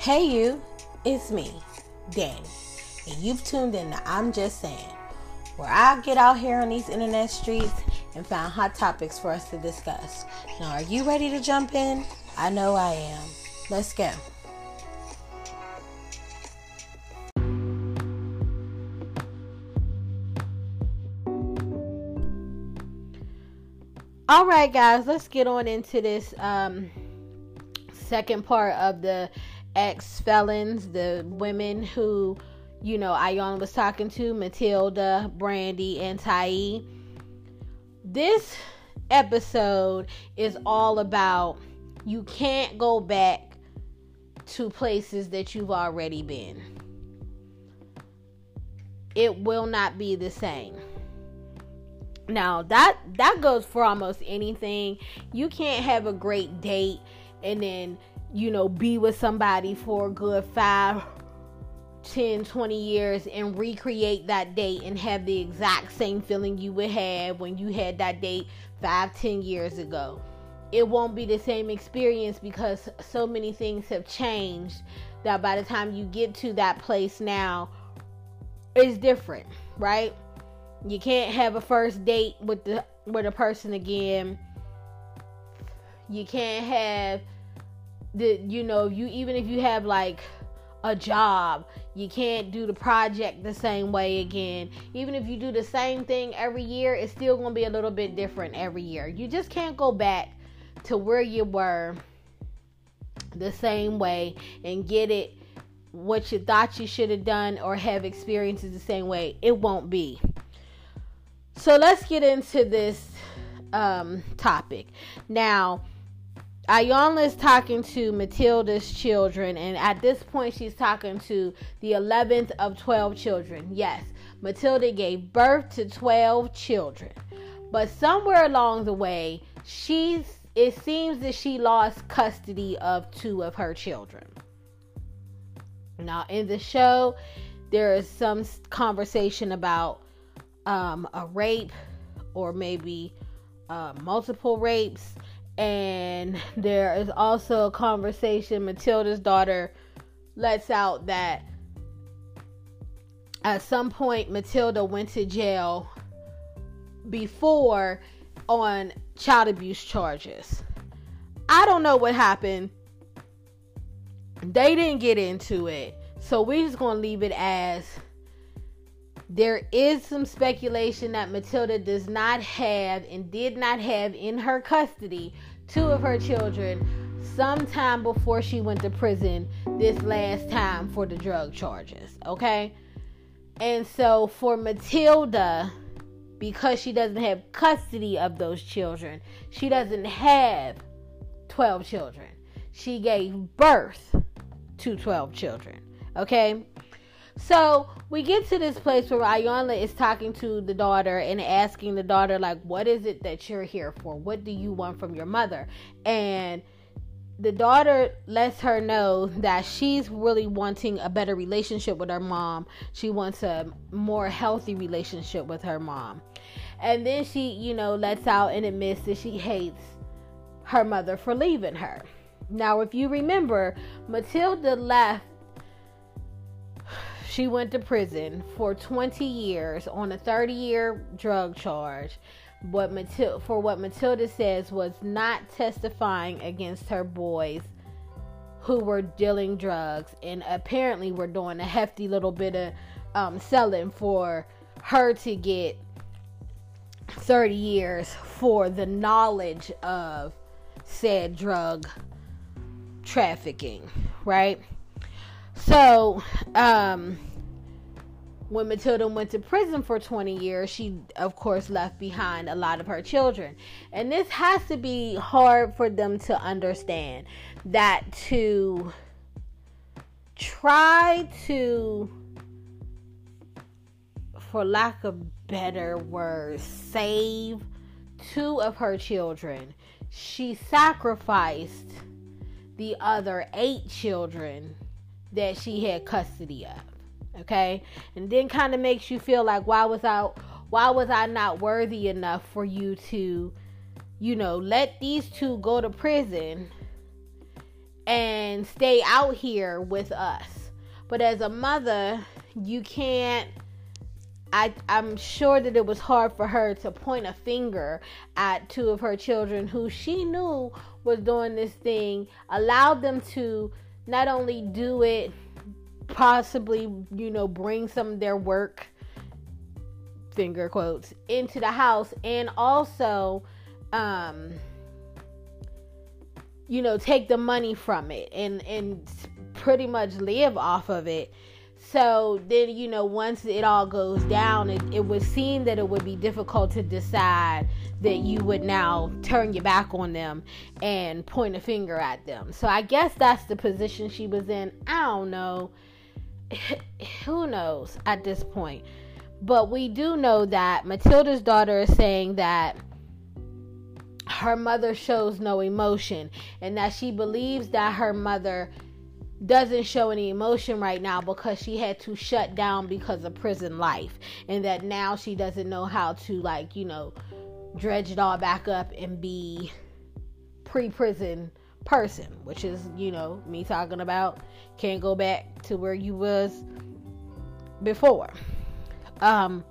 Hey, you, it's me, Danny, and you've tuned in to I'm Just Saying, where I get out here on these internet streets and find hot topics for us to discuss. Now, are you ready to jump in? I know I am. Let's go. All right, guys, let's get on into this um, second part of the ex felons, the women who, you know, Iyanla was talking to, Matilda, Brandy, and Tai. This episode is all about you can't go back to places that you've already been. It will not be the same. Now that that goes for almost anything. You can't have a great date and then you know, be with somebody for a good five, 10, 20 years and recreate that date and have the exact same feeling you would have when you had that date five, 10 years ago. It won't be the same experience because so many things have changed that by the time you get to that place now, it's different, right? You can't have a first date with the with a person again. You can't have that you know you even if you have like a job you can't do the project the same way again. Even if you do the same thing every year it's still going to be a little bit different every year. You just can't go back to where you were the same way and get it what you thought you should have done or have experiences the same way. It won't be. So let's get into this um, topic. Now Iyanla is talking to Matilda's children, and at this point, she's talking to the 11th of 12 children. Yes, Matilda gave birth to 12 children, but somewhere along the way, she's it seems that she lost custody of two of her children. Now, in the show, there is some conversation about um, a rape or maybe uh, multiple rapes and there is also a conversation Matilda's daughter lets out that at some point Matilda went to jail before on child abuse charges. I don't know what happened. They didn't get into it. So we're just going to leave it as there is some speculation that Matilda does not have and did not have in her custody two of her children sometime before she went to prison this last time for the drug charges. Okay? And so for Matilda, because she doesn't have custody of those children, she doesn't have 12 children. She gave birth to 12 children. Okay? So we get to this place where Iyanla is talking to the daughter and asking the daughter, like, what is it that you're here for? What do you want from your mother? And the daughter lets her know that she's really wanting a better relationship with her mom. She wants a more healthy relationship with her mom. And then she, you know, lets out and admits that she hates her mother for leaving her. Now, if you remember, Matilda left she went to prison for 20 years on a 30 year drug charge. What Matilda, for what Matilda says was not testifying against her boys who were dealing drugs and apparently were doing a hefty little bit of um, selling for her to get 30 years for the knowledge of said drug trafficking, right? So, um, when Matilda went to prison for 20 years, she, of course, left behind a lot of her children. And this has to be hard for them to understand that to try to, for lack of better words, save two of her children, she sacrificed the other eight children that she had custody of. Okay? And then kind of makes you feel like why was I why was I not worthy enough for you to you know, let these two go to prison and stay out here with us. But as a mother, you can't I, I'm sure that it was hard for her to point a finger at two of her children who she knew was doing this thing, allowed them to not only do it, possibly, you know, bring some of their work, finger quotes, into the house, and also, um, you know, take the money from it and, and pretty much live off of it so then, you know, once it all goes down, it, it would seem that it would be difficult to decide that you would now turn your back on them and point a finger at them. So I guess that's the position she was in. I don't know. Who knows at this point? But we do know that Matilda's daughter is saying that her mother shows no emotion and that she believes that her mother doesn't show any emotion right now because she had to shut down because of prison life. And that now she doesn't know how to like you know dredge it all back up and be pre-prison person which is you know me talking about. Can't go back to where you was before. Um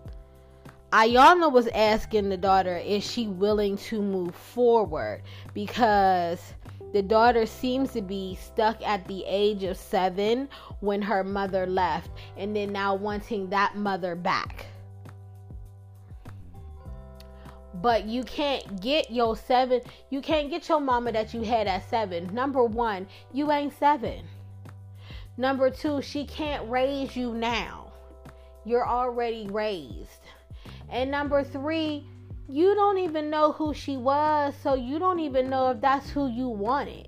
Iyanla was asking the daughter is she willing to move forward? Because the daughter seems to be stuck at the age of seven when her mother left, and then now wanting that mother back. But you can't get your seven, you can't get your mama that you had at seven. Number one, you ain't seven. Number two, she can't raise you now. You're already raised. And number three, you don't even know who she was, so you don't even know if that's who you wanted.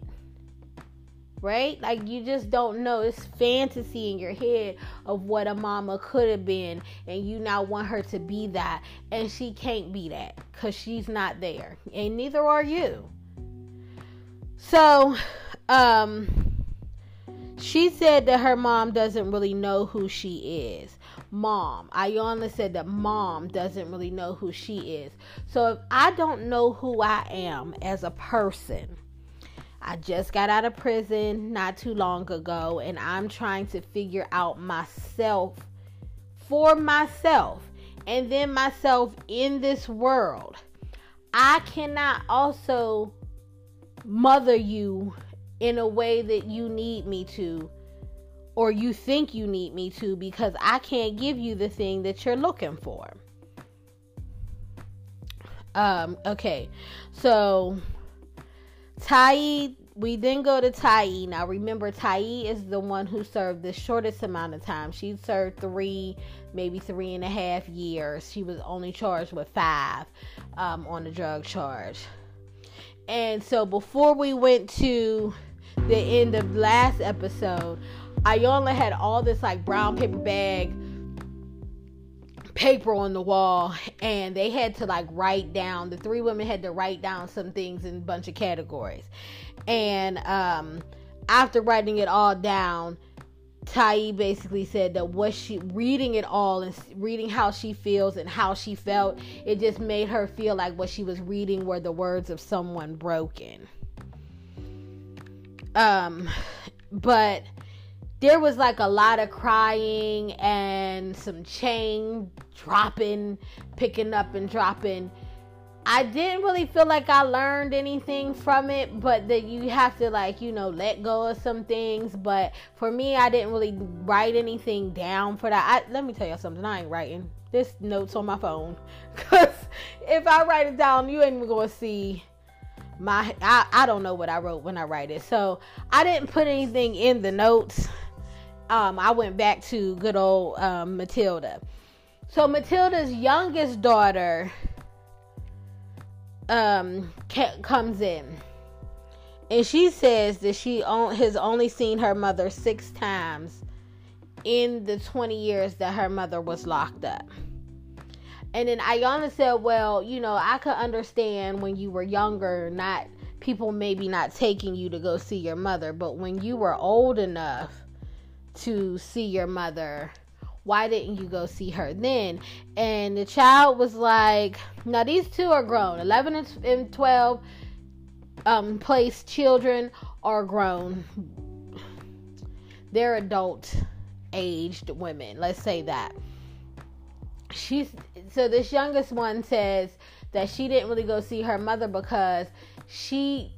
Right? Like you just don't know. It's fantasy in your head of what a mama could have been, and you now want her to be that, and she can't be that because she's not there, and neither are you. So, um, she said that her mom doesn't really know who she is mom. Iyanla said that mom doesn't really know who she is. So if I don't know who I am as a person, I just got out of prison not too long ago and I'm trying to figure out myself for myself and then myself in this world. I cannot also mother you in a way that you need me to or you think you need me to because I can't give you the thing that you're looking for. Um, okay, so Tai, we then go to Tai. Now remember, Tai is the one who served the shortest amount of time. She served three, maybe three and a half years. She was only charged with five um, on the drug charge. And so before we went to the end of last episode, Iyanla had all this like brown paper bag paper on the wall and they had to like write down the three women had to write down some things in a bunch of categories and um after writing it all down Tai basically said that what she reading it all and reading how she feels and how she felt, it just made her feel like what she was reading were the words of someone broken. Um, but there was like a lot of crying and some chain dropping, picking up and dropping. I didn't really feel like I learned anything from it, but that you have to like, you know, let go of some things. But for me, I didn't really write anything down for that. I, let me tell you something. I ain't writing. This notes on my phone. Cause if I write it down, you ain't even gonna see my I, I don't know what I wrote when I write it. So I didn't put anything in the notes um, I went back to good old um, Matilda. So Matilda's youngest daughter um, comes in, and she says that she has only seen her mother six times in the 20 years that her mother was locked up. And then Iyanla said, Well, you know, I could understand when you were younger, not people maybe not taking you to go see your mother, but when you were old enough to see your mother why didn't you go see her then and the child was like now these two are grown 11 and 12 um, place children are grown. They're adult aged women. Let's say that. She's so this youngest one says that she didn't really go see her mother because she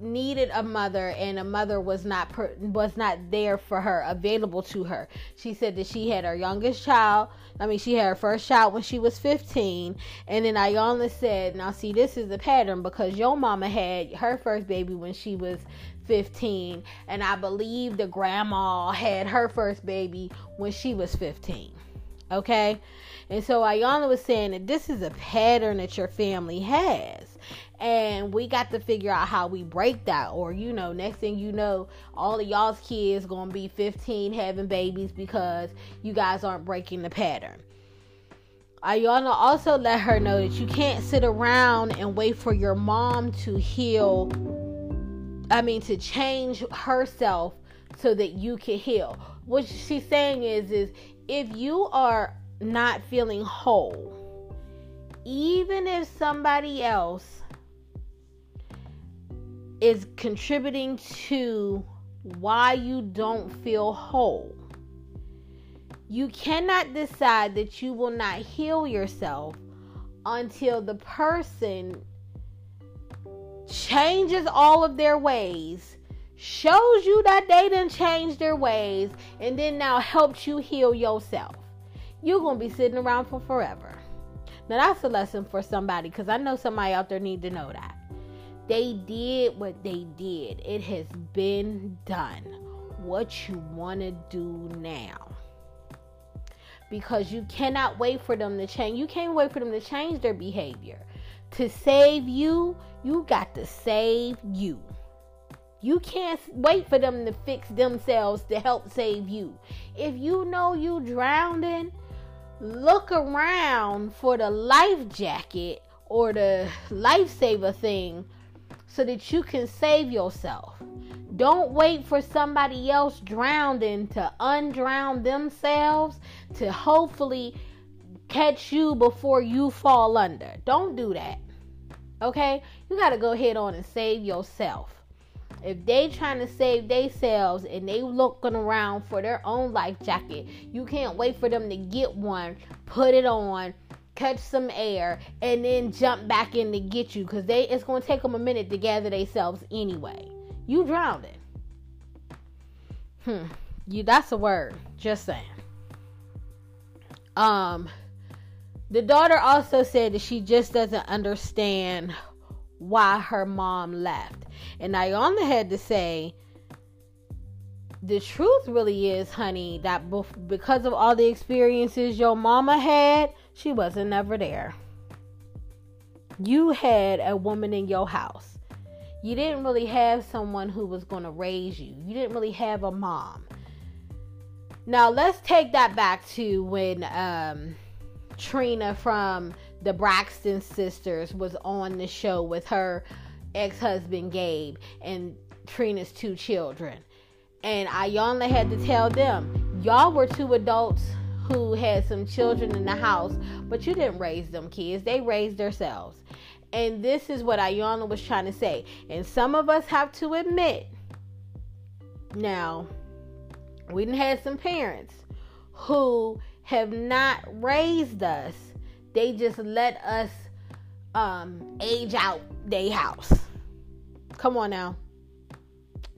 needed a mother and a mother was not per, was not there for her available to her. She said that she had her youngest child. I mean she had her first child when she was 15 and then Iyanla said now see this is a pattern because your mama had her first baby when she was 15 and i believe the grandma had her first baby when she was 15 okay? And so Iyanla was saying that this is a pattern that your family has and we got to figure out how we break that. Or you know next thing you know all of y'all's kids gonna be 15 having babies because you guys aren't breaking the pattern. Iyanla also let her know that you can't sit around and wait for your mom to heal I mean to change herself so that you can heal. What she's saying is is if you are not feeling whole even if somebody else is contributing to why you don't feel whole. You cannot decide that you will not heal yourself until the person changes all of their ways, shows you that they didn't change their ways, and then now helps you heal yourself. You're going to be sitting around for forever. Now, that's a lesson for somebody because I know somebody out there need to know that. They did what they did. It has been done. What you want to do now. Because you cannot wait for them to change. You can't wait for them to change their behavior. To save you, you got to save you. You can't wait for them to fix themselves to help save you. If you know you drowning, look around for the life jacket or the lifesaver thing so that you can save yourself. Don't wait for somebody else drowning to undrown themselves to hopefully catch you before you fall under. Don't do that. Okay? You got to go ahead on and save yourself. If they trying to save themselves and they looking around for their own life jacket, you can't wait for them to get one, put it on, catch some air, and then jump back in to get you because they it's to take them a minute to gather themselves anyway. You drowned it. Hmm. You that's a word. Just saying. Um the daughter also said that she just doesn't understand why her mom left. And Iyanla had to say the truth really is, honey, that because of all the experiences your mama had, she wasn't ever there. You had a woman in your house. You didn't really have someone who was going to raise you. You didn't really have a mom. Now, let's take that back to when um, Trina from the Braxton sisters was on the show with her ex husband Gabe and Trina's two children. And Iyanla had to tell them, y'all were two adults who had some children in the house, but you didn't raise them kids. They raised themselves. And this is what Iyanla was trying to say. And some of us have to admit, now, we didn't have some parents who have not raised us. They just let us um, age out their house. Come on now.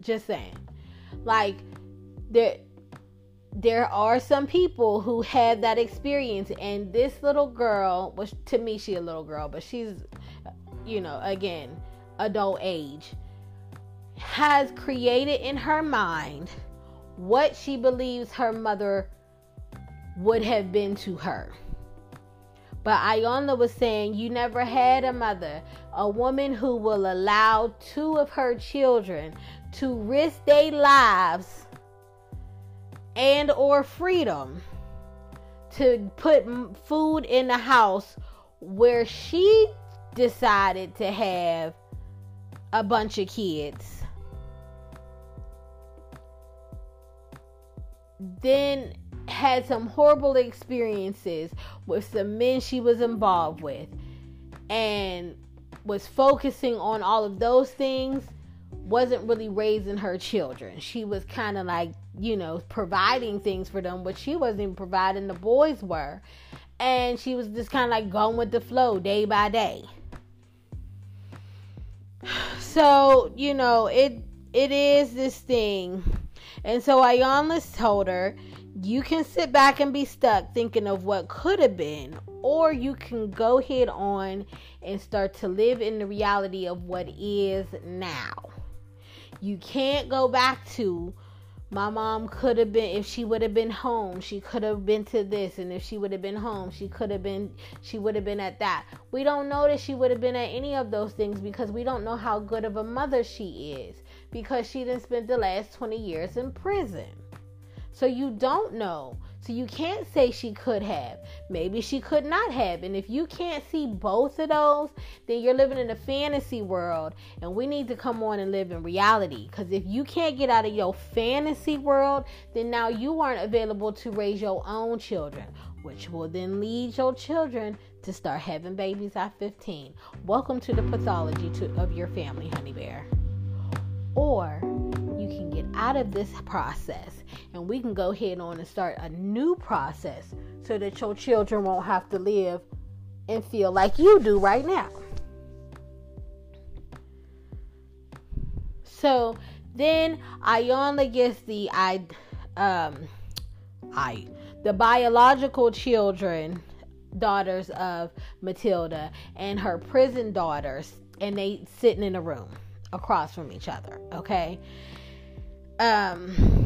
Just saying. Like, there there are some people who have that experience and this little girl was to me she a little girl but she's you know again adult age has created in her mind what she believes her mother would have been to her. But Iyanla was saying you never had a mother, a woman who will allow two of her children to risk their lives and or freedom to put food in the house where she decided to have a bunch of kids. Then had some horrible experiences with some men she was involved with. And was focusing on all of those things wasn't really raising her children. She was kind of like, you know, providing things for them, but she wasn't even providing, the boys were. And she was just kind of like going with the flow day by day. So, you know, it it is this thing. And so Iyanla told her, you can sit back and be stuck thinking of what could have been, or you can go head on and start to live in the reality of what is now. You can't go back to my mom could have been if she would have been home she could have been to this and if she would have been home she could have been she would have been at that. We don't know that she would have been at any of those things because we don't know how good of a mother she is because she didn't spend the last 20 years in prison. So you don't know so you can't say she could have. Maybe she could not have. And if you can't see both of those, then you're living in a fantasy world. And we need to come on and live in reality. Because if you can't get out of your fantasy world, then now you aren't available to raise your own children, which will then lead your children to start having babies at 15. Welcome to the pathology to, of your family, honey bear. Or you can get out of this process and we can go ahead on and start a new process so that your children won't have to live and feel like you do right now. So then Iyanla gets the I um I the biological children daughters of Matilda and her prison daughters and they sitting in a room across from each other, okay? Um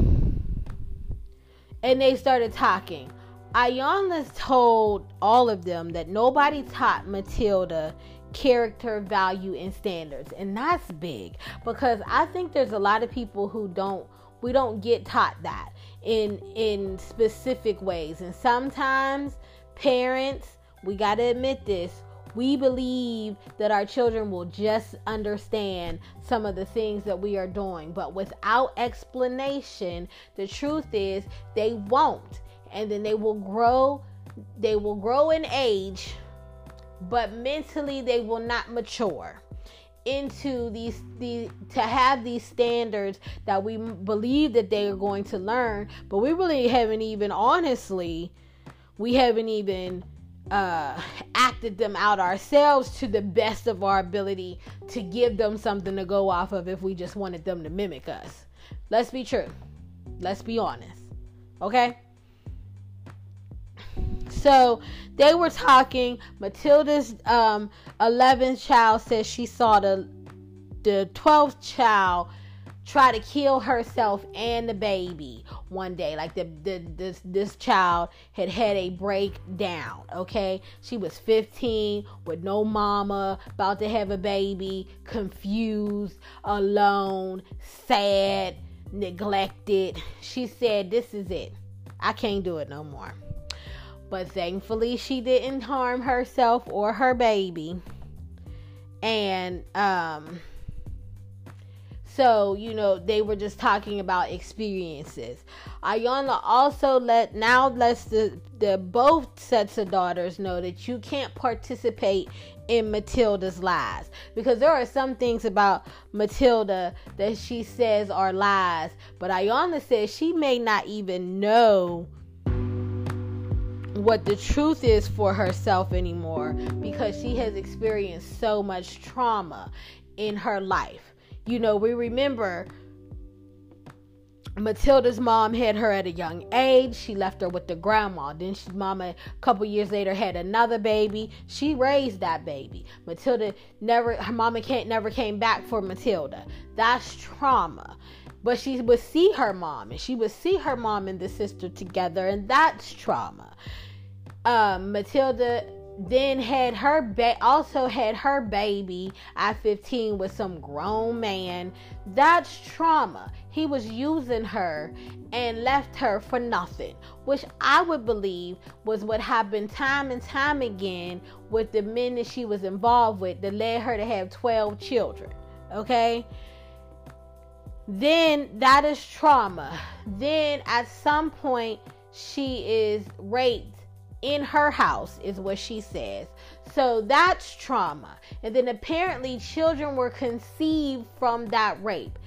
and they started talking. Iyanla told all of them that nobody taught Matilda character, value, and standards. And that's big because I think there's a lot of people who don't we don't get taught that in in specific ways. And sometimes parents, we got to admit this, we believe that our children will just understand some of the things that we are doing, but without explanation, the truth is they won't. And then they will grow, they will grow in age, but mentally they will not mature into these the to have these standards that we believe that they are going to learn but we really haven't even honestly we haven't even uh, acted them out ourselves to the best of our ability to give them something to go off of if we just wanted them to mimic us. Let's be true. Let's be honest. Okay? So they were talking. Matilda's um, 11th child says she saw the the 12th child try to kill herself and the baby one day. Like the, the this this child had had a breakdown okay? She was 15 with no mama about to have a baby confused alone sad neglected. She said this is it. I can't do it no more. But thankfully she didn't harm herself or her baby. And um so, you know, they were just talking about experiences. Iyanla also let now lets the, the both sets of daughters know that you can't participate in Matilda's lies. Because there are some things about Matilda that she says are lies, but Iyanla says she may not even know what the truth is for herself anymore because she has experienced so much trauma in her life you know, we remember Matilda's mom had her at a young age. She left her with the grandma. Then she, mama, a couple years later, had another baby. She raised that baby. Matilda never, her mama can't never came back for Matilda. That's trauma. But she would see her mom, and she would see her mom and the sister together, and that's trauma. Um, Matilda then had her ba- also had her baby at 15 with some grown man. That's trauma. He was using her and left her for nothing which i would believe was what happened time and time again with the men that she was involved with that led her to have 12 children okay? Then that is trauma. Then at some point she is raped in her house, is what she says. So that's trauma. And then apparently, children were conceived from that rape.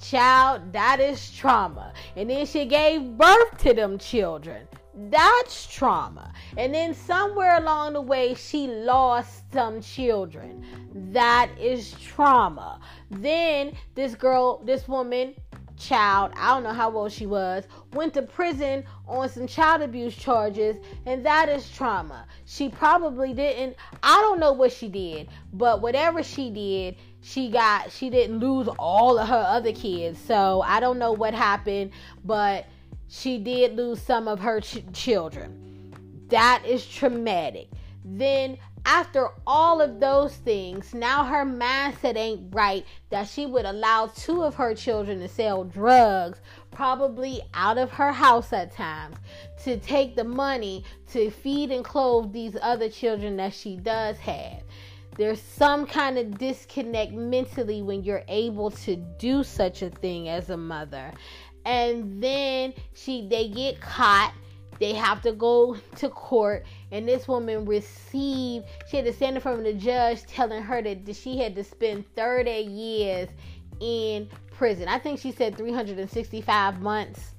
Child, that is trauma. And then she gave birth to them children. That's trauma. And then somewhere along the way, she lost some children. That is trauma. Then this girl, this woman, child, I don't know how old she was, went to prison on some child abuse charges, and that is trauma. She probably didn't, I don't know what she did, but whatever she did, she got, she didn't lose all of her other kids. So I don't know what happened, but she did lose some of her ch- children. That is traumatic. Then after all of those things, now her mindset ain't right that she would allow two of her children to sell drugs, probably out of her house at times, to take the money to feed and clothe these other children that she does have. There's some kind of disconnect mentally when you're able to do such a thing as a mother. And then she they get caught they have to go to court and this woman received she had to stand in front of the judge telling her that she had to spend 30 years in prison. I think she said 365 months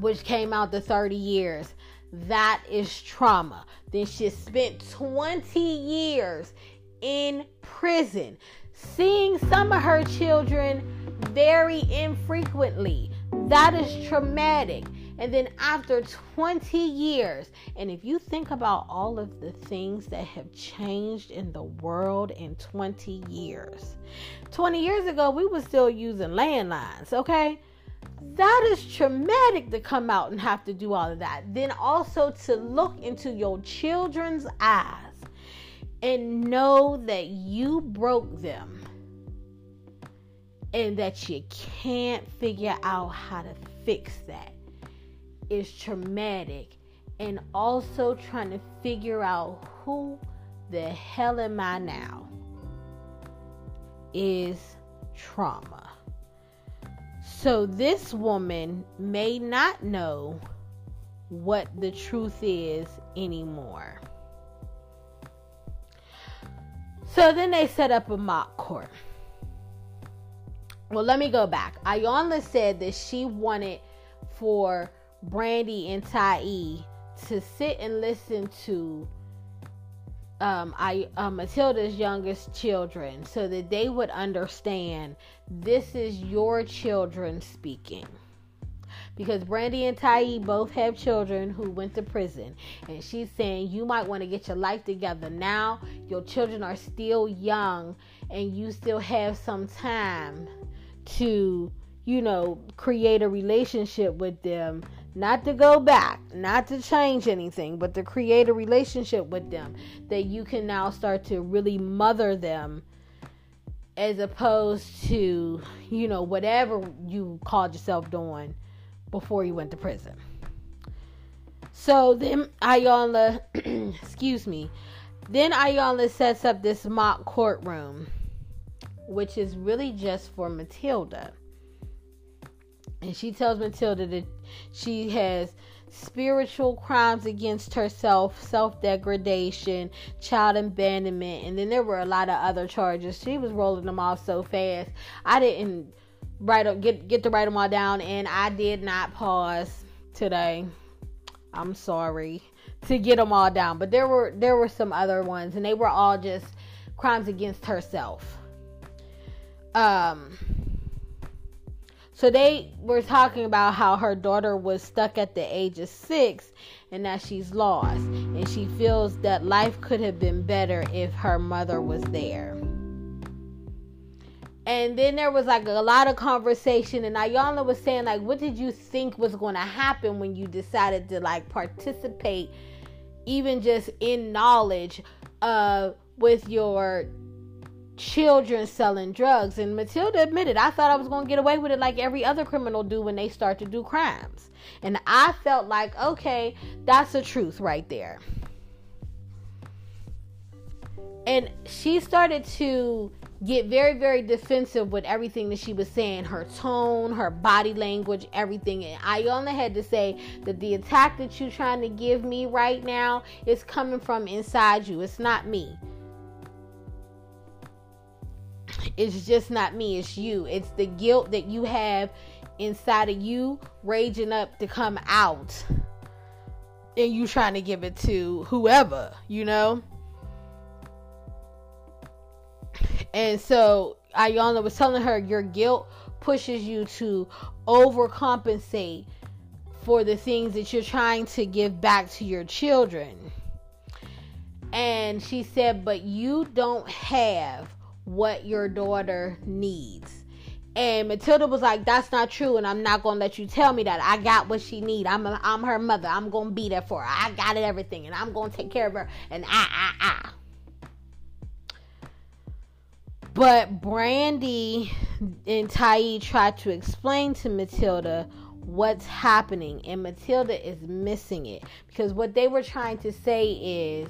which came out to 30 years. That is trauma. Then she spent 20 years in prison seeing some of her children very infrequently. That is traumatic and then after 20 years, and if you think about all of the things that have changed in the world in 20 years, 20 years ago, we were still using landlines, okay? That is traumatic to come out and have to do all of that. Then also to look into your children's eyes and know that you broke them and that you can't figure out how to fix that is traumatic and also trying to figure out who the hell am I now is trauma. So this woman may not know what the truth is anymore. So then they set up a mock court. Well, let me go back. Iyanla said that she wanted for Brandy and Tai to sit and listen to um, I uh, Matilda's youngest children so that they would understand this is your children speaking. Because Brandy and Tai both have children who went to prison. And she's saying you might want to get your life together now. Your children are still young and you still have some time to, you know, create a relationship with them not to go back, not to change anything, but to create a relationship with them that you can now start to really mother them as opposed to, you know, whatever you called yourself doing before you went to prison. So then Iyanla, excuse me, then Iyanla sets up this mock courtroom, which is really just for Matilda. And she tells Matilda that she has spiritual crimes against herself, self degradation, child abandonment, and then there were a lot of other charges. She was rolling them off so fast. I didn't write up get get to write them all down, and I did not pause today. I'm sorry to get them all down, but there were there were some other ones, and they were all just crimes against herself. Um so they were talking about how her daughter was stuck at the age of six and that she's lost. And she feels that life could have been better if her mother was there. And then there was like a lot of conversation, and Iyanla was saying, like, what did you think was going to happen when you decided to like participate, even just in knowledge, uh, with your children selling drugs. And Matilda admitted, I thought I was going to get away with it like every other criminal do when they start to do crimes. And I felt like, okay, that's the truth right there. And she started to get very, very defensive with everything that she was saying her tone, her body language, everything. And Iyanla had to say that the attack that you're trying to give me right now is coming from inside you, it's not me. It's just not me, it's you. It's the guilt that you have inside of you raging up to come out. And you trying to give it to whoever, you know? And so Iyanla was telling her your guilt pushes you to overcompensate for the things that you're trying to give back to your children. And she said, But you don't have what your daughter needs. And Matilda was like, "That's not true, and I'm not gonna let you tell me that. I got what she need. I'm a, I'm her mother. I'm gonna be there for her. I got it everything, and I'm gonna take care of her. And ah ah ah." But Brandy and Tai tried to explain to Matilda what's happening, and Matilda is missing it because what they were trying to say is,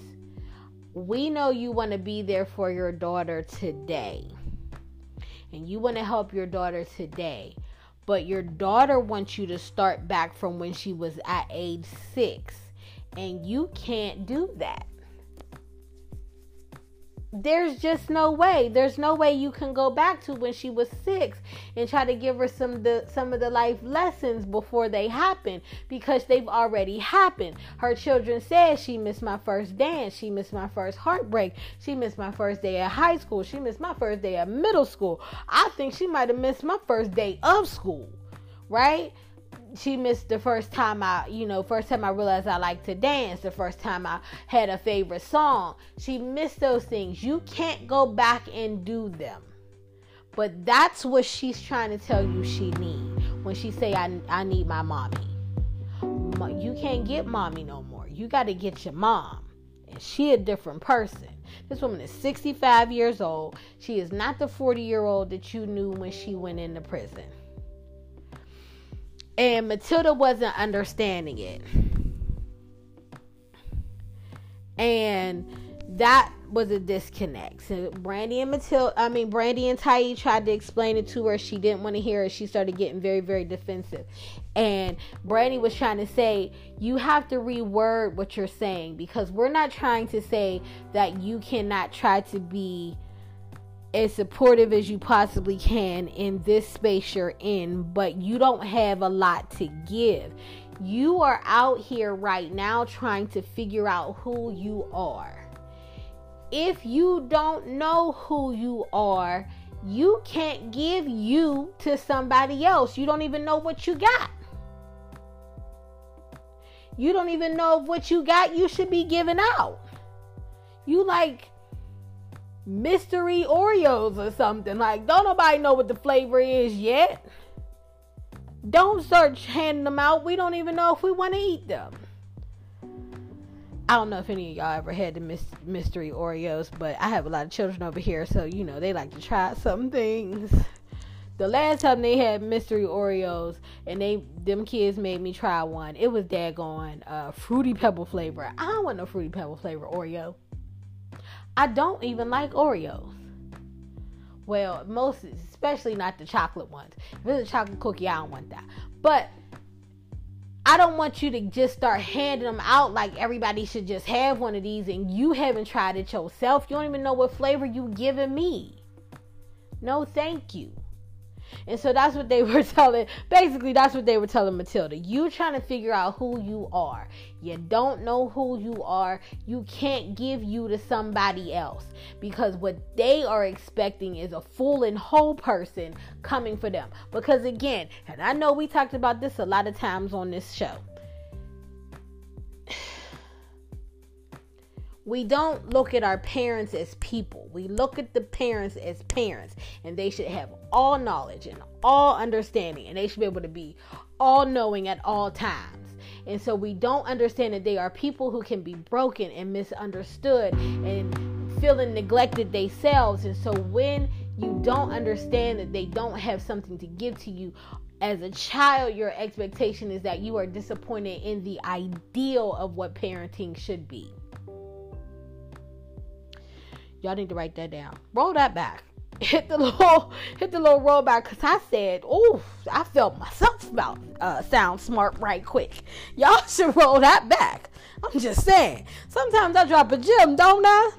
we know you want to be there for your daughter today, and you want to help your daughter today, but your daughter wants you to start back from when she was at age six, and you can't do that there's just no way. There's no way you can go back to when she was six and try to give her some the some of the life lessons before they happen because they've already happened. Her children said she missed my first dance, she missed my first heartbreak, she missed my first day at high school, she missed my first day at middle school. I think she might have missed my first day of school, right? She missed the first time I, you know, first time I realized I like to dance, the first time I had a favorite song. She missed those things. You can't go back and do them. But that's what she's trying to tell you she need when she say I, I need my mommy. You can't get mommy no more. You got to get your mom. And she a different person. This woman is 65 years old. She is not the 40 year old that you knew when she went into prison. And Matilda wasn't understanding it. And that was a disconnect. So Brandy and Matilda, I mean Brandy and Tai tried to explain it to her. She didn't want to hear it. She started getting very, very defensive. And Brandy was trying to say, you have to reword what you're saying because we're not trying to say that you cannot try to be as supportive as you possibly can in this space you're in, but you don't have a lot to give. You are out here right now trying to figure out who you are. If you don't know who you are, you can't give you to somebody else. You don't even know what you got. You don't even know what you got you should be giving out. You like mystery Oreos or something. Like, don't nobody know what the flavor is yet. Don't search handing them out. We don't even know if we want to eat them. I don't know if any of y'all ever had the mystery Oreos, but I have a lot of children over here, so you know they like to try some things. The last time they had mystery Oreos and they them kids made me try one, it was daggone uh, fruity pebble flavor. I don't want no fruity pebble flavor Oreo. I don't even like Oreos. Well, most, especially not the chocolate ones. If it's a chocolate cookie, I don't want that. But I don't want you to just start handing them out like everybody should just have one of these and you haven't tried it yourself. You don't even know what flavor you giving me. No, thank you. And so that's what they were telling. Basically, that's what they were telling Matilda. You trying to figure out who you are. You don't know who you are. You can't give you to somebody else because what they are expecting is a full and whole person coming for them. Because again, and I know we talked about this a lot of times on this show we don't look at our parents as people. We look at the parents as parents, and they should have all knowledge and all understanding, and they should be able to be all knowing at all times. And so we don't understand that they are people who can be broken and misunderstood and feeling neglected themselves. And so when you don't understand that they don't have something to give to you, as a child, your expectation is that you are disappointed in the ideal of what parenting should be. Y'all need to write that down. Roll that back. hit the little hit the little rollback because I said, "Oh, I felt myself about uh, sound smart right quick." Y'all should roll that back. I'm just saying. Sometimes I drop a gem, don't I?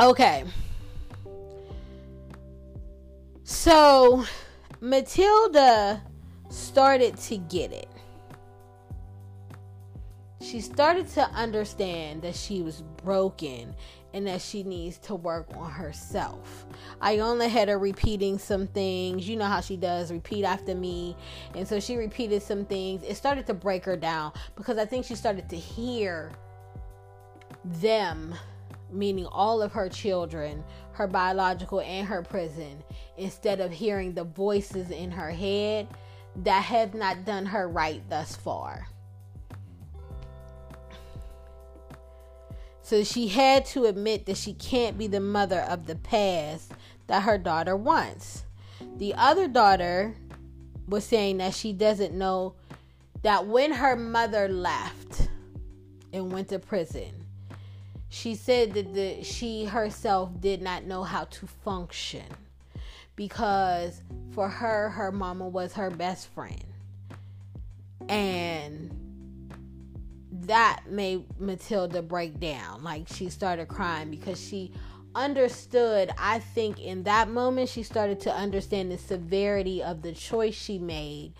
Okay. So Matilda started to get it. She started to understand that she was broken and that she needs to work on herself. I only had her repeating some things. You know how she does, repeat after me. And so she repeated some things. It started to break her down because I think she started to hear them, meaning all of her children, her biological and her prison, instead of hearing the voices in her head that have not done her right thus far. So she had to admit that she can't be the mother of the past that her daughter wants. The other daughter was saying that she doesn't know that when her mother left and went to prison, she said that the, she herself did not know how to function because for her, her mama was her best friend. And that made Matilda break down. Like she started crying because she understood, I think in that moment she started to understand the severity of the choice she made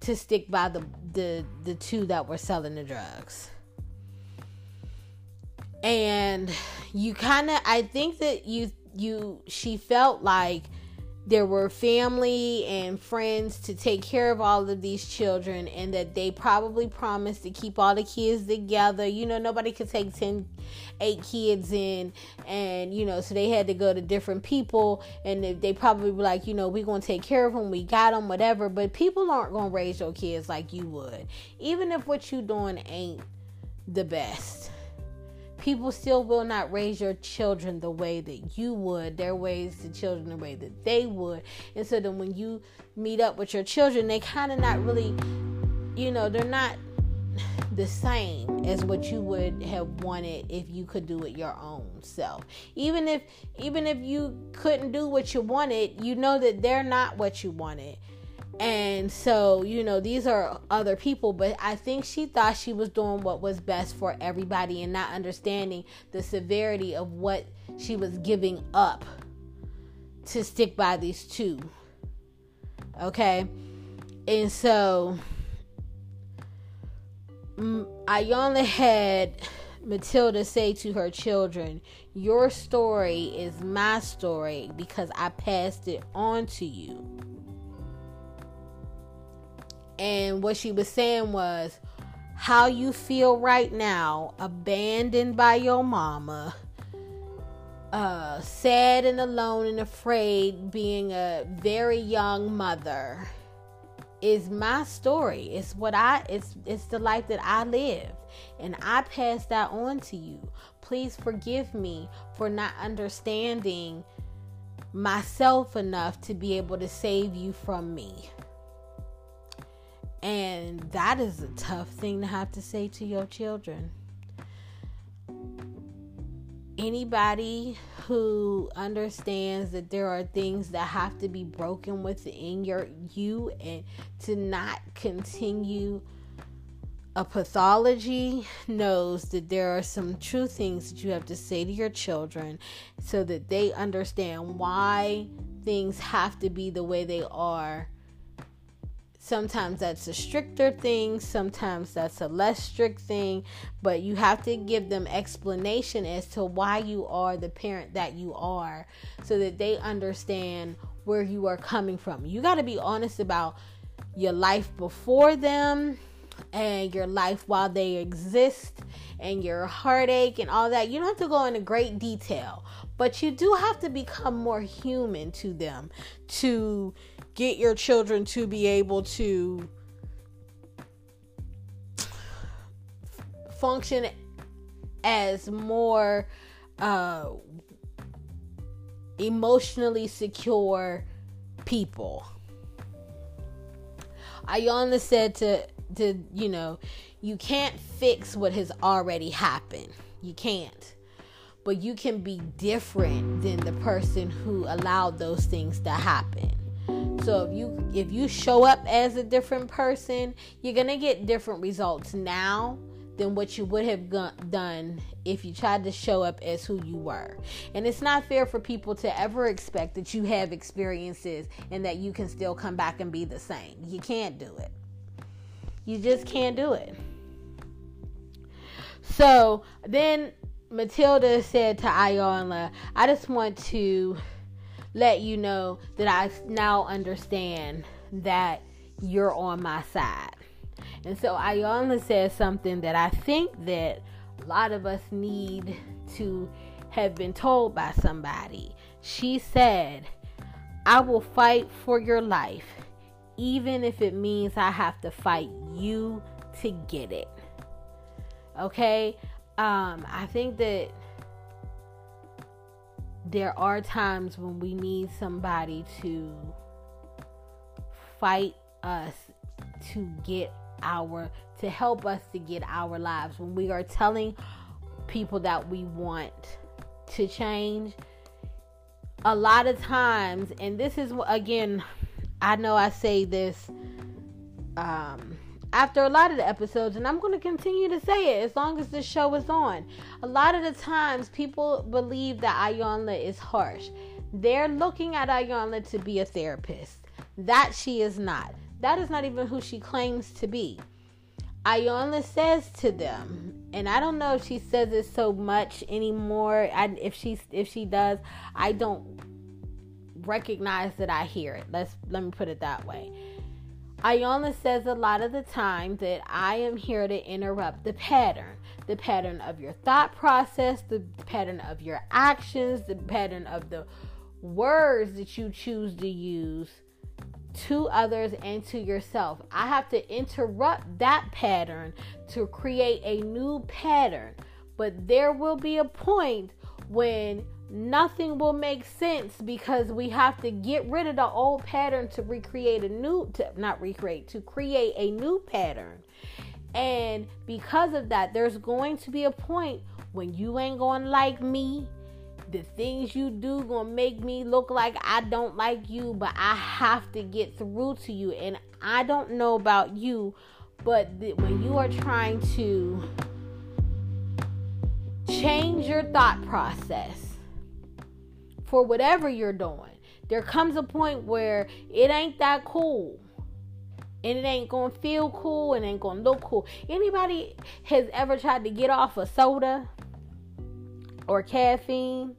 to stick by the the the two that were selling the drugs. And you kind of I think that you you she felt like there were family and friends to take care of all of these children and that they probably promised to keep all the kids together. You know nobody could take 10 8 kids in and you know so they had to go to different people and they probably were like you know we're going to take care of them we got them whatever. But people aren't going to raise your kids like you would. Even if what you doing ain't the best people still will not raise your children the way that you would. Their ways to children the way that they would. And so then when you meet up with your children, they kind of not really, you know, they're not the same as what you would have wanted if you could do it your own self. Even if even if you couldn't do what you wanted, you know that they're not what you wanted. And so, you know, these are other people, but I think she thought she was doing what was best for everybody and not understanding the severity of what she was giving up to stick by these two. Okay? And so mm, I only had Matilda say to her children, Your story is my story because I passed it on to you. And what she was saying was how you feel right now, abandoned by your mama, uh, sad and alone and afraid, being a very young mother, is my story. It's what I it's it's the life that I lived. And I pass that on to you. Please forgive me for not understanding myself enough to be able to save you from me. And that is a tough thing to have to say to your children. Anybody who understands that there are things that have to be broken within your you and to not continue a pathology knows that there are some true things that you have to say to your children so that they understand why things have to be the way they are Sometimes that's a stricter thing, sometimes that's a less strict thing, but you have to give them explanation as to why you are the parent that you are so that they understand where you are coming from. You got to be honest about your life before them and your life while they exist and your heartache and all that. You don't have to go into great detail, but you do have to become more human to them to get your children to be able to function as more uh, emotionally secure people. Iyanla said to to you know, you can't fix what has already happened. You can't. but you can be different than the person who allowed those things to happen. So if you if you show up as a different person, you're going to get different results now than what you would have done if you tried to show up as who you were. And it's not fair for people to ever expect that you have experiences and that you can still come back and be the same. You can't do it. You just can't do it. So then Matilda said to Iyanla, I just want to let you know that I now understand that you're on my side. And so Iyanla says something that I think that a lot of us need to have been told by somebody. She said, I will fight for your life, even if it means I have to fight you to get it. Okay? Um, I think that there are times when we need somebody to fight us to get our to help us to get our lives. When we are telling people that we want to change a lot of times and this is again i know i say this um after a lot of the episodes, and I'm going to continue to say it as long as this show is on. A lot of the times, people believe that Iyanla is harsh. They're looking at Iyanla to be a therapist. That she is not. That is not even who she claims to be. Iyanla says to them, and I don't know if she says it so much anymore. I, if she if she does, I don't recognize that I hear it. Let's let me put it that way Iyanla says a lot of the time that I am here to interrupt the pattern the pattern of your thought process, the pattern of your actions, the pattern of the words that you choose to use to others and to yourself. I have to interrupt that pattern to create a new pattern. But there will be a point when nothing will make sense because we have to get rid of the old pattern to recreate a new to not recreate to create a new pattern. And because of that there's going to be a point when you ain't gonna like me. The things you do gonna make me look like i don't like you but i have to get through to you. And i don't know about you but when you are trying to change your thought process for whatever you're doing. There comes a point where it ain't that cool. And it ain't gonna feel cool and ain't gonna look cool. Anybody has ever tried to get off a soda or caffeine?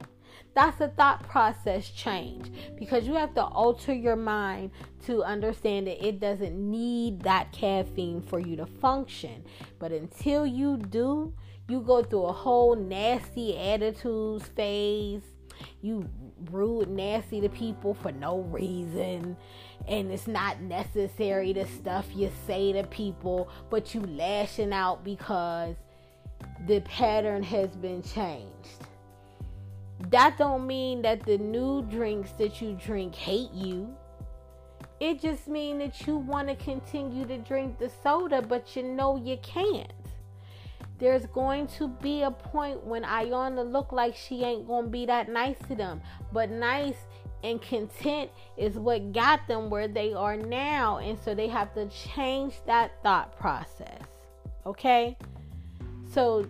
That's a thought process change because you have to alter your mind to understand that it doesn't need that caffeine for you to function. But until you do, you go through a whole nasty attitudes phase. You rude, nasty to people for no reason. And it's not necessary the stuff you say to people, but you lashing out because the pattern has been changed. That don't mean that the new drinks that you drink hate you. It just means that you want to continue to drink the soda, but you know you can't there's going to be a point when Iyanla look like she ain't gonna be that nice to them. But nice and content is what got them where they are now. And so they have to change that thought process. Okay? So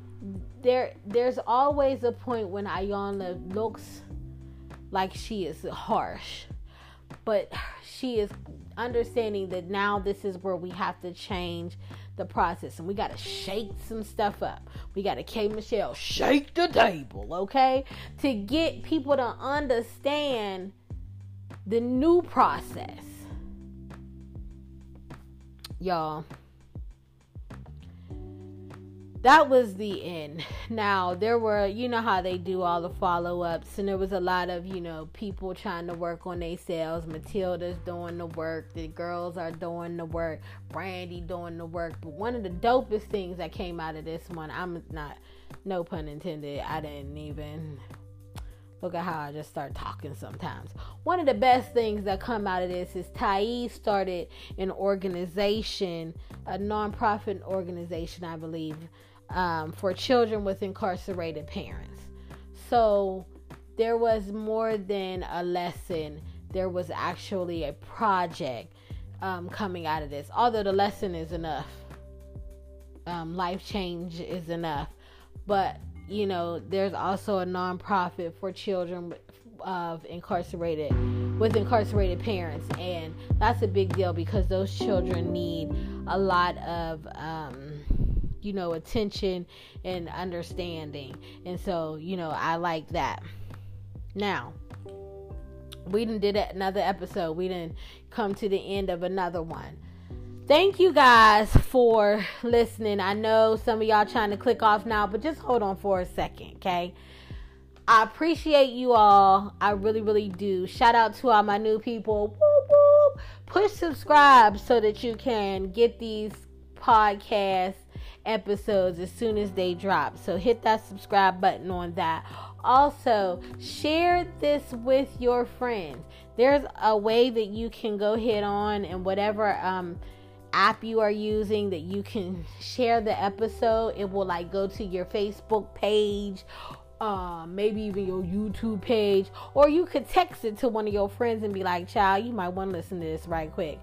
there there's always a point when Iyanla looks like she is harsh. But she is understanding that now this is where we have to change the process and we got to shake some stuff up. We got to K Michelle shake the table, okay? To get people to understand the new process. Y'all that was the end. Now, there were, you know how they do all the follow ups, and there was a lot of, you know, people trying to work on their sales. Matilda's doing the work, the girls are doing the work, Brandy doing the work. But one of the dopest things that came out of this one, I'm not, no pun intended, I didn't even Look at how I just start talking sometimes. One of the best things that come out of this is Thais started an organization, a nonprofit organization, I believe, um, for children with incarcerated parents. So there was more than a lesson. There was actually a project um, coming out of this. Although the lesson is enough, um, life change is enough. But you know, there's also a nonprofit for children of incarcerated with incarcerated parents, and that's a big deal because those children need a lot of um, you know attention and understanding, and so you know I like that. Now we didn't did another episode. We didn't come to the end of another one. Thank you guys for listening. I know some of y'all trying to click off now, but just hold on for a second, okay? I appreciate you all. I really, really do. Shout out to all my new people. Woo, woo. Push subscribe so that you can get these podcast episodes as soon as they drop. So hit that subscribe button on that. Also, share this with your friends. There's a way that you can go hit on and whatever um, app you are using that you can share the episode. It will like go to your Facebook page, uh, maybe even your YouTube page, or you could text it to one of your friends and be like, "Child, you might want to listen to this right quick."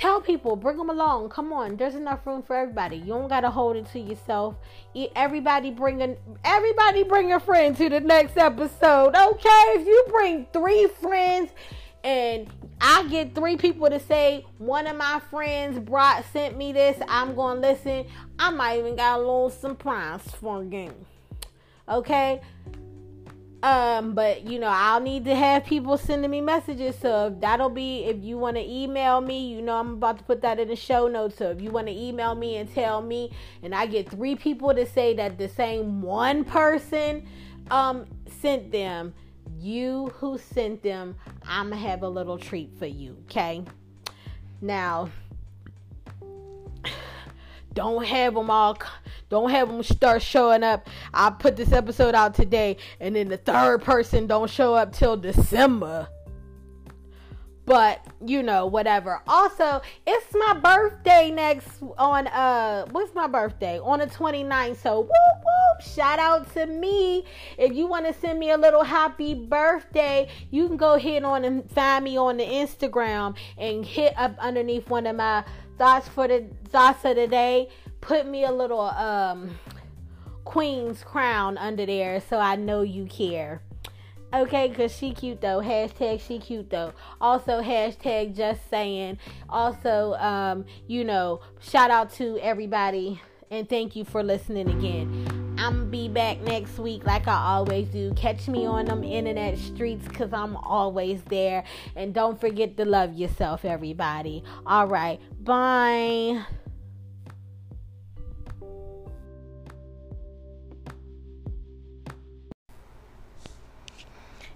Tell people, bring them along. Come on, there's enough room for everybody. You don't gotta hold it to yourself. Everybody bring a, everybody bring a friend to the next episode. Okay, if you bring three friends and I get three people to say one of my friends brought sent me this, I'm gonna listen. I might even got a little surprise for you. Okay, um, but you know, I'll need to have people sending me messages. So that'll be if you want to email me, you know, I'm about to put that in the show notes. So if you want to email me and tell me, and I get three people to say that the same one person um sent them, you who sent them, I'm gonna have a little treat for you, okay? Now, don't have them all don't have them start showing up. I put this episode out today, and then the third person don't show up till December. But you know, whatever. Also, it's my birthday next on uh what's my birthday? On the 29th. So whoop whoop. Shout out to me. If you want to send me a little happy birthday, you can go hit on and find me on the Instagram and hit up underneath one of my thoughts for the thoughts of the day put me a little um queen's crown under there so I know you care. Okay, because she cute though. Hashtag she cute though. Also, hashtag just saying. Also, um, you know, shout out to everybody and thank you for listening again. I'm be back next week like I always do. Catch me on them internet streets because I'm always there. And don't forget to love yourself, everybody. All right, bye.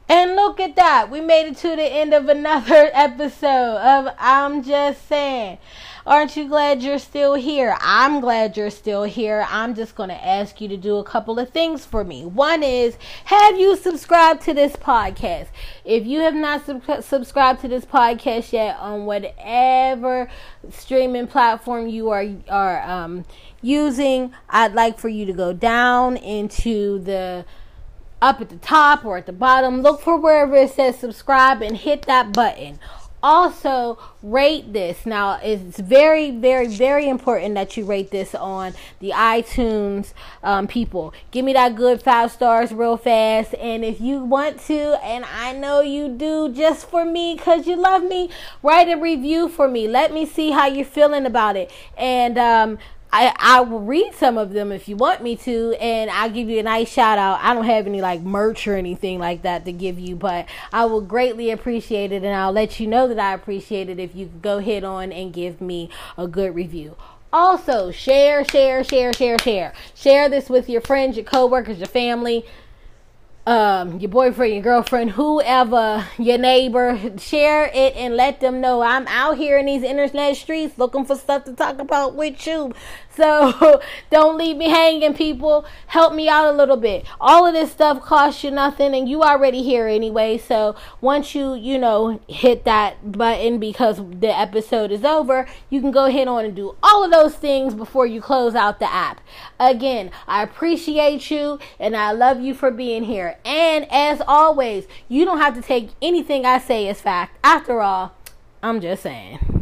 And look at that. We made it to the end of another episode of I'm Just Saying. Aren't you glad you're still here? I'm glad you're still here. I'm just going to ask you to do a couple of things for me. One is, have you subscribed to this podcast? If you have not sub- subscribed to this podcast yet on whatever streaming platform you are are um, using, I'd like for you to go down into the up at the top or at the bottom. Look for wherever it says subscribe and hit that button. Also, rate this. Now, it's very, very, very important that you rate this on the iTunes um, people. Give me that good five stars real fast. And if you want to, and I know you do just for me because you love me, write a review for me. Let me see how you're feeling about it. And, um, I, I will read some of them if you want me to, and I'll give you a nice shout out. I don't have any like merch or anything like that to give you, but I will greatly appreciate it, and I'll let you know that I appreciate it if you go hit on and give me a good review. Also, share, share, share, share, share. Share this with your friends, your coworkers, your family um, your boyfriend, your girlfriend, whoever, your neighbor, share it and let them know I'm out here in these internet streets looking for stuff to talk about with you. So don't leave me hanging, people. Help me out a little bit. All of this stuff costs you nothing, and you already here anyway. So once you, you know, hit that button because the episode is over, you can go ahead on and do all of those things before you close out the app. Again, I appreciate you and I love you for being here. And as always, you don't have to take anything I say as fact. After all, I'm just saying.